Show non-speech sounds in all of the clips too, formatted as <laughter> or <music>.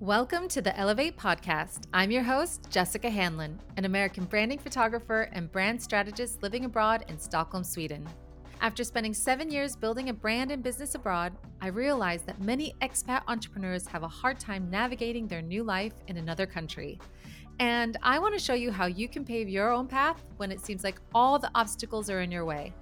Welcome to the Elevate Podcast. I'm your host, Jessica Hanlon, an American branding photographer and brand strategist living abroad in Stockholm, Sweden. After spending seven years building a brand and business abroad, I realized that many expat entrepreneurs have a hard time navigating their new life in another country. And I want to show you how you can pave your own path when it seems like all the obstacles are in your way.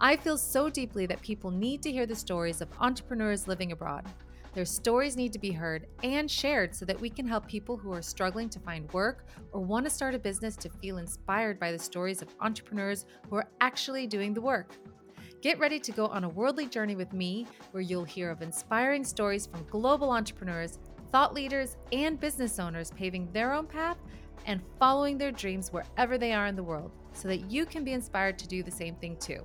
I feel so deeply that people need to hear the stories of entrepreneurs living abroad. Their stories need to be heard and shared so that we can help people who are struggling to find work or want to start a business to feel inspired by the stories of entrepreneurs who are actually doing the work. Get ready to go on a worldly journey with me where you'll hear of inspiring stories from global entrepreneurs, thought leaders, and business owners paving their own path and following their dreams wherever they are in the world so that you can be inspired to do the same thing too.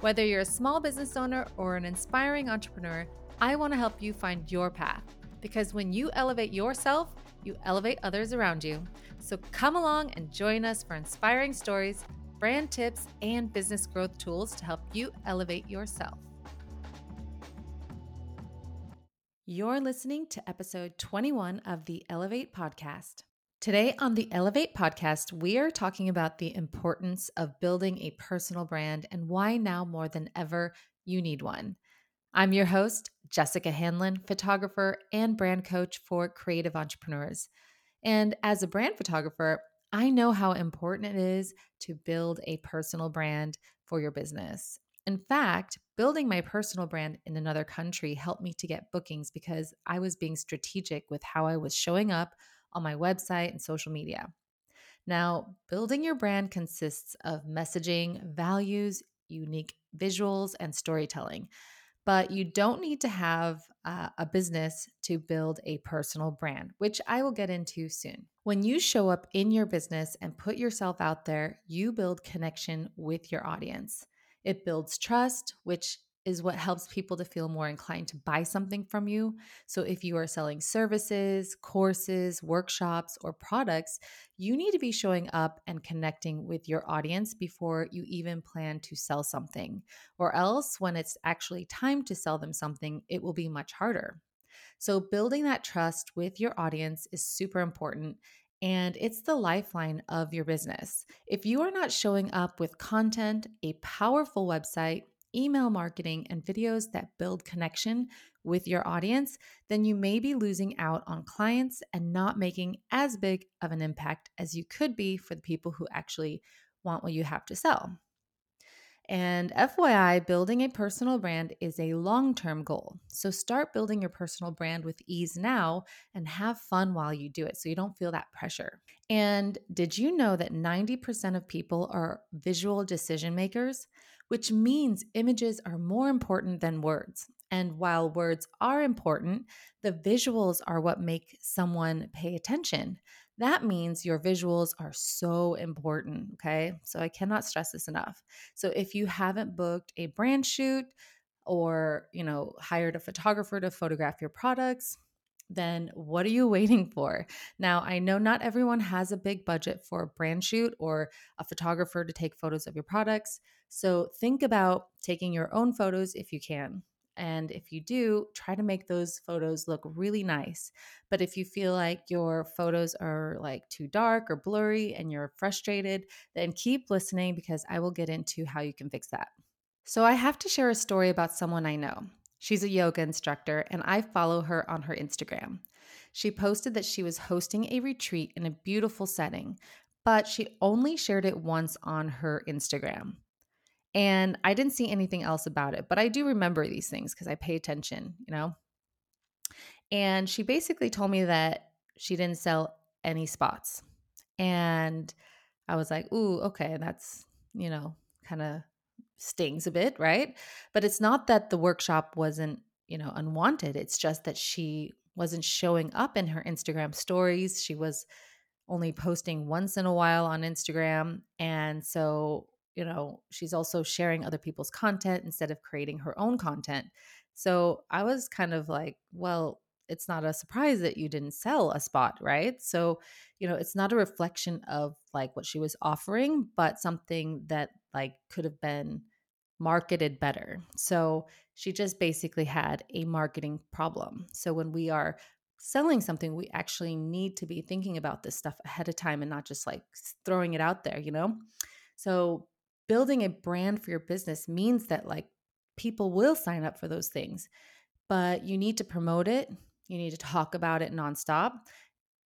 Whether you're a small business owner or an inspiring entrepreneur, I want to help you find your path because when you elevate yourself, you elevate others around you. So come along and join us for inspiring stories, brand tips, and business growth tools to help you elevate yourself. You're listening to episode 21 of the Elevate Podcast. Today on the Elevate Podcast, we are talking about the importance of building a personal brand and why now more than ever you need one. I'm your host, Jessica Hanlon, photographer and brand coach for creative entrepreneurs. And as a brand photographer, I know how important it is to build a personal brand for your business. In fact, building my personal brand in another country helped me to get bookings because I was being strategic with how I was showing up on my website and social media. Now, building your brand consists of messaging, values, unique visuals, and storytelling but you don't need to have uh, a business to build a personal brand, which I will get into soon. When you show up in your business and put yourself out there, you build connection with your audience. It builds trust, which is what helps people to feel more inclined to buy something from you. So, if you are selling services, courses, workshops, or products, you need to be showing up and connecting with your audience before you even plan to sell something. Or else, when it's actually time to sell them something, it will be much harder. So, building that trust with your audience is super important and it's the lifeline of your business. If you are not showing up with content, a powerful website, email marketing, and videos that build connection with your audience, then you may be losing out on clients and not making as big of an impact as you could be for the people who actually want what you have to sell. And FYI, building a personal brand is a long term goal. So start building your personal brand with ease now and have fun while you do it so you don't feel that pressure. And did you know that 90% of people are visual decision makers? Which means images are more important than words. And while words are important, the visuals are what make someone pay attention. That means your visuals are so important. Okay. So I cannot stress this enough. So if you haven't booked a brand shoot or, you know, hired a photographer to photograph your products, then what are you <laughs> waiting for? Now, I know not everyone has a big budget for a brand shoot or a photographer to take photos of your products. So think about taking your own photos if you can. And if you do, try to make those photos look really nice. But if you feel like your photos are like too dark or blurry and you're frustrated, then keep listening because I will get into how you can fix that. So, I have to share a story about someone I know. She's a yoga instructor, and I follow her on her Instagram. She posted that she was hosting a retreat in a beautiful setting, but she only shared it once on her Instagram. And I didn't see anything else about it, but I do remember these things because I pay attention, you know? And she basically told me that she didn't sell any spots. And I was like, ooh, okay, that's, you know, kind of stings a bit, right? But it's not that the workshop wasn't, you know, unwanted. It's just that she wasn't showing up in her Instagram stories. She was only posting once in a while on Instagram. And so, you know, she's also sharing other people's content instead of creating her own content. So I was kind of like, well, it's not a surprise that you didn't sell a spot, right? So, you know, it's not a reflection of like what she was offering, but something that like could have been marketed better. So she just basically had a marketing problem. So when we are selling something, we actually need to be thinking about this stuff ahead of time and not just like throwing it out there, you know? So, building a brand for your business means that like people will sign up for those things, but you need to promote it. You need to talk about it nonstop.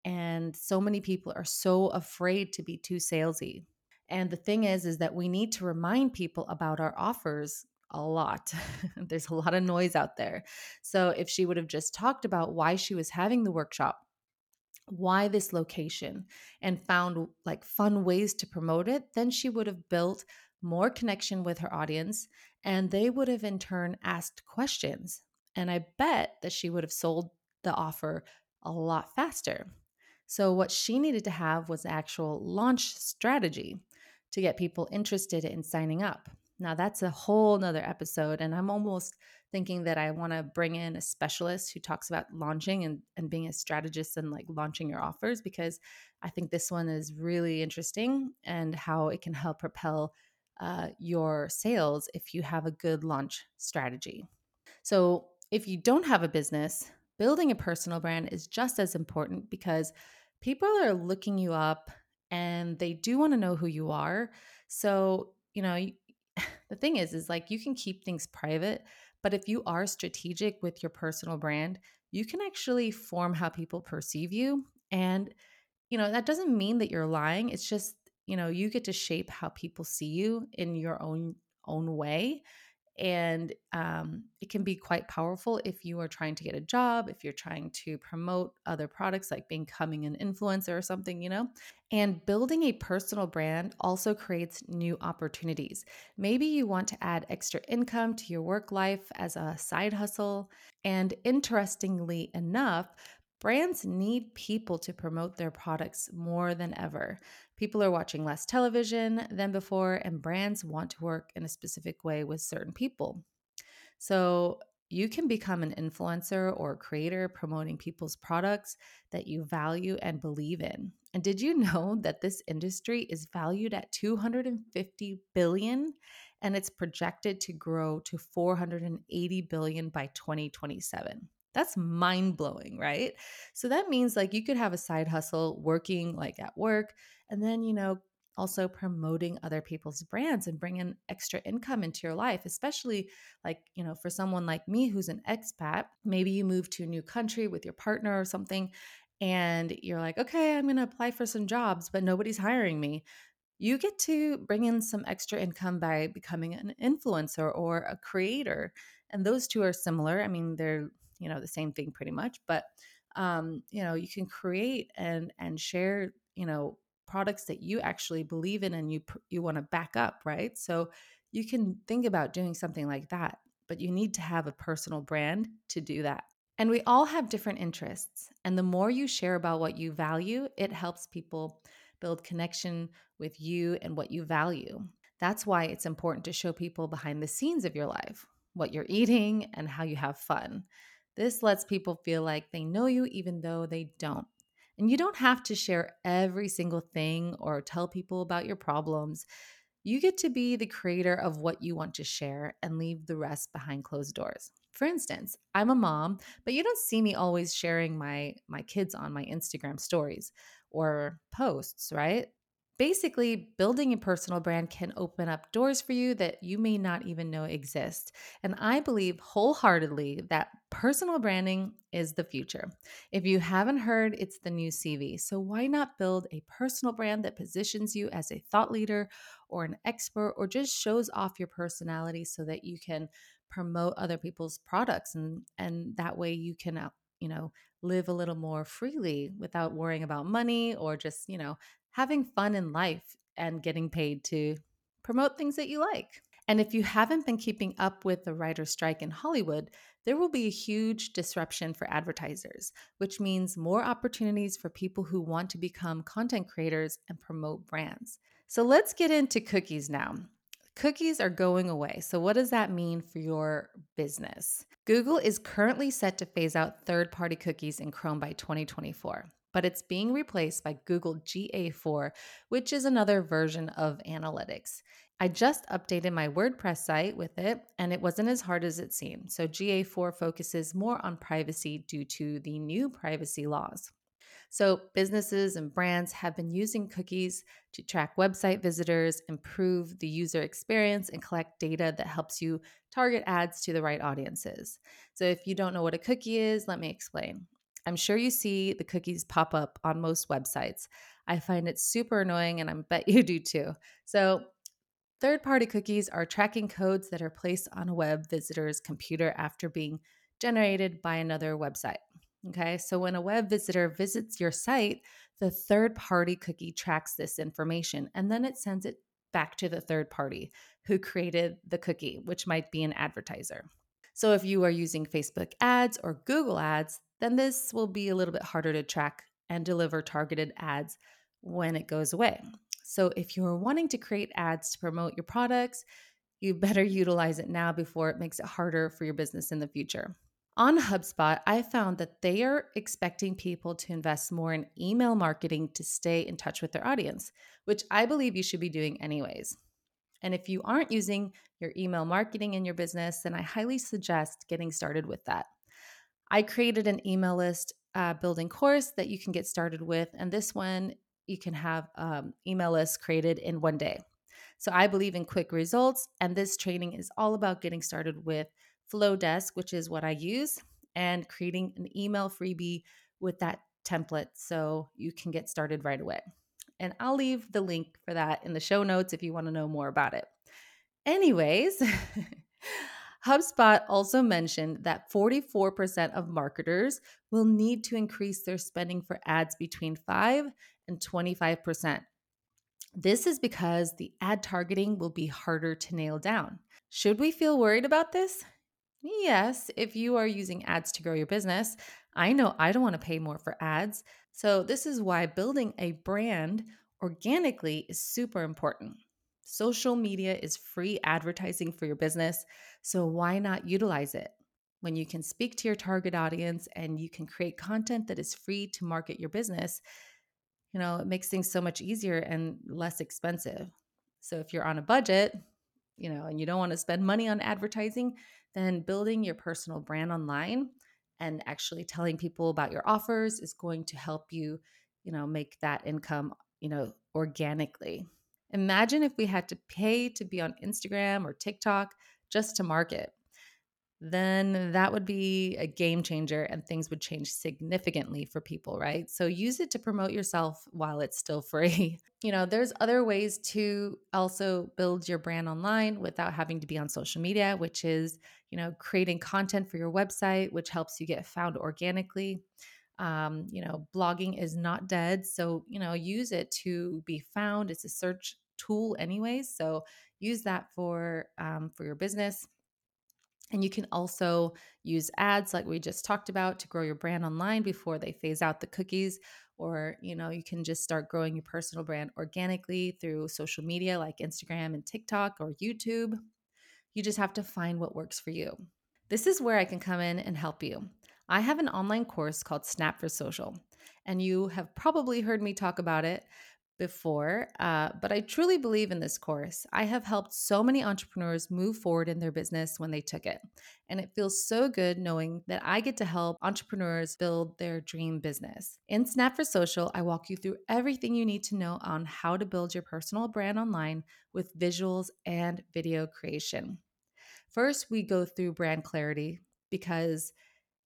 And so many people are so afraid to be too salesy. And the thing is, is that we need to remind people about our offers a lot. <laughs> There's a lot of noise out there. So if she would have just talked about why she was having the workshop, why this location, and found like fun ways to promote it, then she would have built more connection with her audience and they would have in turn asked questions. And I bet that she would have sold the offer a lot faster. So, what she needed to have was actual launch strategy to get people interested in signing up. Now, that's a whole nother episode, and I'm almost thinking that I want to bring in a specialist who talks about launching and, and being a strategist and like launching your offers because I think this one is really interesting and how it can help propel uh, your sales if you have a good launch strategy. So, if you don't have a business, building a personal brand is just as important because people are looking you up and they do want to know who you are. So, you know, <laughs> the thing is is like you can keep things private, but if you are strategic with your personal brand, you can actually form how people perceive you and you know, that doesn't mean that you're lying. It's just, you know, you get to shape how people see you in your own own way and um, it can be quite powerful if you are trying to get a job if you're trying to promote other products like becoming an influencer or something you know? And building a personal brand also creates new opportunities. Maybe you want to add extra income to your work life as a side hustle and interestingly enough Brands need people to promote their products more than ever. People are watching less television than before, and brands want to work in a specific way with certain people. So, you can become an influencer or creator promoting people's products that you value and believe in. And did you know <laughs> that this industry is valued at 250 billion and it's projected to grow to 480 billion by 2027? That's mind blowing, right? So that means like you could have a side hustle working like at work and then, you know, also promoting other people's brands and bringing extra income into your life, especially like, you know, for someone like me who's an expat, maybe you move to a new country with your partner or something and you're like, okay, I'm going to apply for some jobs, but nobody's hiring me you get to bring in some extra income by becoming an influencer or a creator. And those two are similar. I mean, they're you know the same thing pretty much but um, you know you can create and and share you know products that you actually believe in and you you want to back up right? So you can think about doing something like that but you need to have a personal brand to do that. And we all have different interests and the more you share about what you value it helps people build connection with you and what you value. That's why it's important to show people behind the scenes of your life what you're eating and how you have fun this lets people feel like they know you even though they don't. And you don't have to share every single thing or tell people about your problems. You get to be the creator of what you want to share and leave the rest behind closed doors. For instance, I'm a mom, but you don't see me always sharing my my kids on my Instagram stories or posts, right? Basically, building a personal brand can open up doors for you that you may not even know exist. And I believe wholeheartedly that personal branding is the future. If you haven't heard, it's the new CV. So why not build a personal brand that positions you as a thought leader or an expert or just shows off your personality so that you can promote other people's products and and that way you can uh, you know live a little more freely without worrying about money or just you know having fun in life and getting paid to promote things that you like. And if you haven't been keeping up with the writer's strike in Hollywood, there will be a huge disruption for advertisers, which means more opportunities for people who want to become content creators and promote brands. So let's get into cookies now. Cookies are going away. So, what does that mean for your business? Google is currently set to phase out third party cookies in Chrome by 2024 but it's being replaced by Google GA4, which is another version of analytics. I just updated my WordPress site with it, and it wasn't as hard as it seemed. So, GA4 focuses more on privacy due to the new privacy laws. So, businesses and brands have been using cookies to track website visitors, improve the user experience, and collect data that helps you target ads to the right audiences. So, if you don't know what a cookie is, let me explain. I'm sure you see the cookies pop up on most websites. I find it super annoying, and I bet <laughs> you do too. So, Third party cookies are tracking codes that are placed on a web visitor's computer after being generated by another website. Okay, so when a web visitor visits your site, the third party cookie tracks this information and then it sends it back to the third party who created the cookie, which might be an advertiser. So if you are using Facebook ads or Google ads, then this will be a little bit harder to track and deliver targeted ads when it goes away. So if you're wanting to create ads to promote your products, you <laughs> better utilize it now before it makes it harder for your business in the future. On HubSpot, I found that they are expecting people to invest more in email marketing to stay in touch with their audience, which I believe you should be doing anyways. And if you aren't using your email marketing in your business, then I highly suggest getting started with that. I created an email list uh, building course that you can get started with, and this one you can have um, email lists created in one day. So I believe in quick results, and this training is all about getting started with Flodesk, which is what I use, and creating an email freebie with that template so you can get started right away. And I'll leave the link for that in the show notes if you want to know more about it. Anyways, <laughs> HubSpot also mentioned that 44% of marketers will need to increase their spending for ads between 5 and 25%. This is because the ad targeting will be harder to nail down. Should we feel worried about this? Yes, if you are using ads to grow your business. I know I don't want to pay more for ads. So, this is why building a brand organically is super important. Social media is free advertising for your business. So, why not utilize it? When you can speak to your target audience and you can create content that is free to market your business, you know, it makes things so much easier and less expensive. So, if you're on a budget, you know, and you don't want to spend money on advertising, then building your personal brand online and actually telling people about your offers is going to help you, you know, make that income, you know, organically. Imagine if we had to pay to be on Instagram or TikTok just to market. Then that would be a game changer and things would change significantly for people, right? So use it to promote yourself while it's still free. <laughs> you know, there's other ways to also build your brand online without having to be on social media, which is, you know, creating content for your website, which helps you get found organically. Um, you know, blogging is not dead. So, you know, use it to be found. It's a search tool anyways. So use that for um, for your business. And you can also use ads like we just talked about to grow your brand online before they phase out the cookies or you know you can just start growing your personal brand organically through social media like Instagram and TikTok or YouTube. You just have to find what works for you. This is where I can come in and help you. I have an online course called Snapped for Social, and you have probably heard me talk about it before, uh, but I truly believe in this course. I have helped so many entrepreneurs move forward in their business when they took it. And it feels so good knowing that I get to help entrepreneurs build their dream business. In Snapped for Social, I walk you through everything you need to know on how to build your personal brand online with visuals and video creation. First, we go through brand clarity because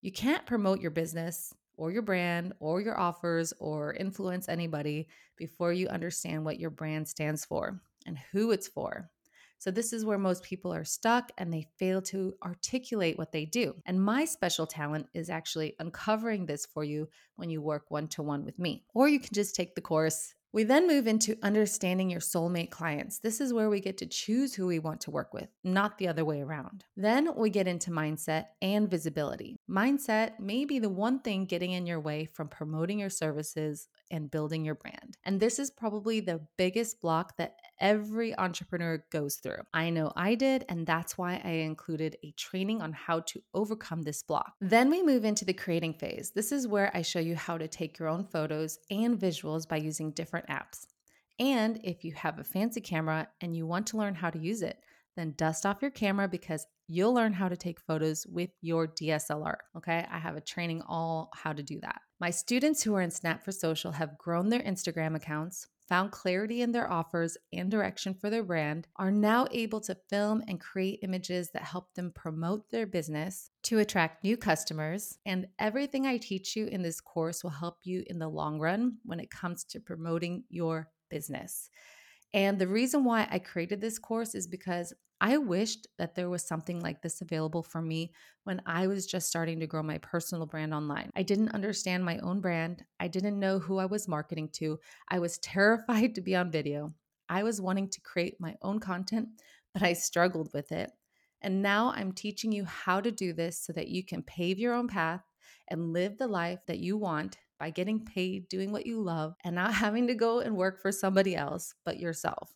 you can't promote your business or your brand or your offers or influence anybody before you understand what your brand stands for and who it's for. So, this is where most people are stuck and they fail to articulate what they do. And my special talent is actually uncovering this for you when you work one to one with me. Or you can just take the course we then move into understanding your soulmate clients. This is where we get to choose who we want to work with, not the other way around. Then we get into mindset and visibility. Mindset may be the one thing getting in your way from promoting your services and building your brand. And this is probably the biggest block that every entrepreneur goes through. I know I did, and that's why I included a training on how to overcome this block. Then we move into the creating phase. This is where I show you how to take your own photos and visuals by using different apps. And if you have a fancy camera and you want to learn how to use it, then dust off your camera because you'll learn how to take photos with your DSLR. Okay, I have a training all how to do that. My students who are in Snapped for Social have grown their Instagram accounts, found clarity in their offers and direction for their brand, are now able to film and create images that help them promote their business to attract new customers. And everything I teach you in this course will help you in the long run when it comes to promoting your business. And the reason why I created this course is because I wished that there was something like this available for me when I was just starting to grow my personal brand online. I didn't understand my own brand. I didn't know who I was marketing to. I was <laughs> terrified to be on video. I was wanting to create my own content, but I struggled with it. And now I'm teaching you how to do this so that you can pave your own path and live the life that you want by getting paid doing what you love and not <laughs> having to go and work for somebody else but yourself.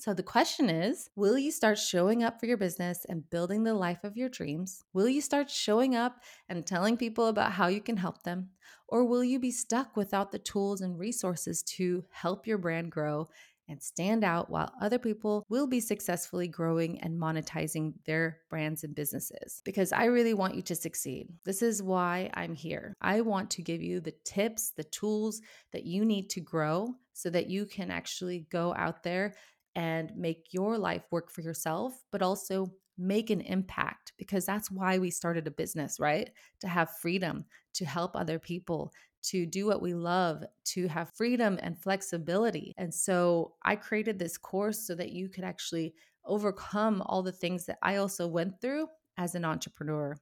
So, the question is Will you start showing up for your business and building the life of your dreams? Will you start showing up and telling people about how you can help them? Or will you be stuck without the tools and resources to help your brand grow and stand out while other people will be successfully growing and monetizing their brands and businesses. Because I really want you to succeed. This is why I'm here. I want to give you the tips, the tools that you need to grow so that you can actually go out there and make your life work for yourself, but also make an impact because that's why we started a business, right? To have freedom, to help other people, to do what we love, to have freedom and flexibility. And so I created this course so that you could actually overcome all the things that I also went through as an entrepreneur.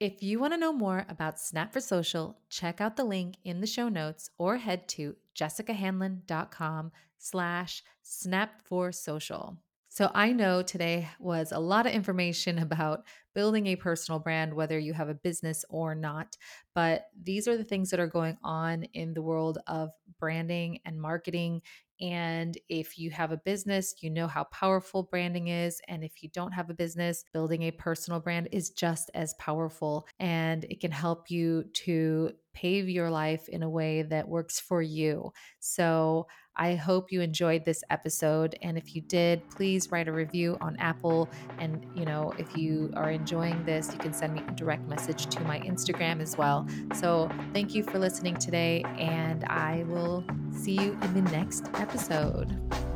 If you want to know more about Snapped for Social, check out the link in the show notes or head to jessicahanlon.com slash snap for social. So I know today was a lot of information <laughs> about building a personal brand, whether you have a business or not. But these are the things that are going on in the world of branding and marketing. And if you have a business, you know how powerful branding is. And if you don't have a business, building a personal brand is just as powerful. And it can help you to pave your life in a way that works for you. So I hope you enjoyed this episode. And if you did, please write a review on Apple. And, you know, if you are enjoying this, you can send me a direct message to my Instagram as well. So thank you for listening today. And I will see you in the next episode.